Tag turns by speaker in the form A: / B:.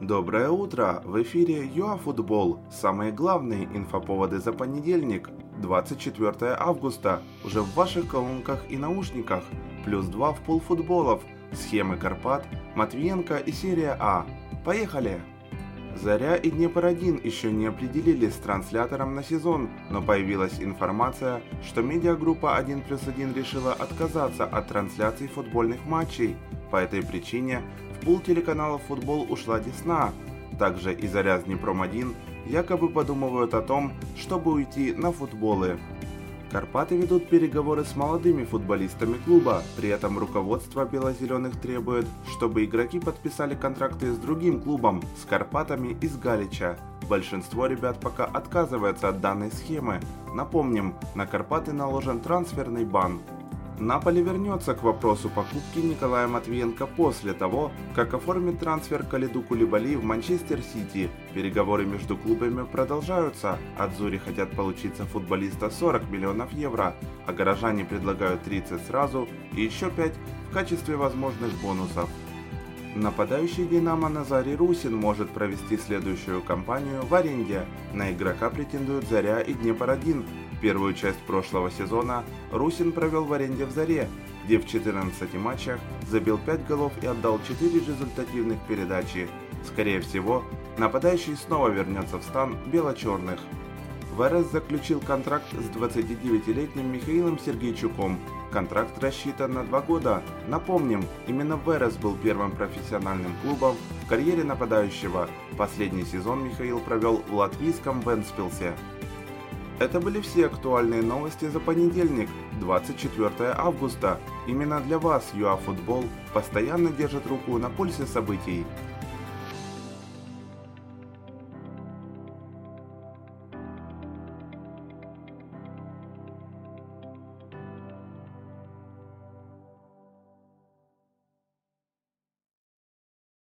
A: Доброе утро! В эфире ЮАФутбол. Самые главные инфоповоды за понедельник, 24 августа. Уже в ваших колонках и наушниках. Плюс 2 в полфутболов. Схемы Карпат, Матвиенко и серия А. Поехали! Заря и Днепр-1 еще не определились с транслятором на сезон, но появилась информация, что медиагруппа 1 плюс 1 решила отказаться от трансляций футбольных матчей. По этой причине в пул телеканалов футбол ушла Десна. Также и Заря с Днепром-1 якобы подумывают о том, чтобы уйти на футболы. Карпаты ведут переговоры с молодыми футболистами клуба, при этом руководство бело-зеленых требует, чтобы игроки подписали контракты с другим клубом, с Карпатами из Галича. Большинство ребят пока отказывается от данной схемы. Напомним, на Карпаты наложен трансферный бан. Наполе вернется к вопросу покупки Николая Матвиенко после того, как оформит трансфер Калиду Кулибали в Манчестер Сити. Переговоры между клубами продолжаются. От Зури хотят получить за футболиста 40 миллионов евро, а горожане предлагают 30 сразу и еще 5 в качестве возможных бонусов. Нападающий «Динамо» Назарий Русин может провести следующую кампанию в аренде. На игрока претендуют «Заря» и «Днепр-1», Первую часть прошлого сезона Русин провел в аренде в Заре, где в 14 матчах забил 5 голов и отдал 4 результативных передачи. Скорее всего, нападающий снова вернется в стан бело-черных. ВРС заключил контракт с 29-летним Михаилом Сергейчуком. Контракт рассчитан на два года. Напомним, именно ВРС был первым профессиональным клубом в карьере нападающего. Последний сезон Михаил провел в латвийском Венспилсе. Это были все актуальные новости за понедельник, 24 августа. Именно для вас ЮАФутбол постоянно держит руку на пульсе событий.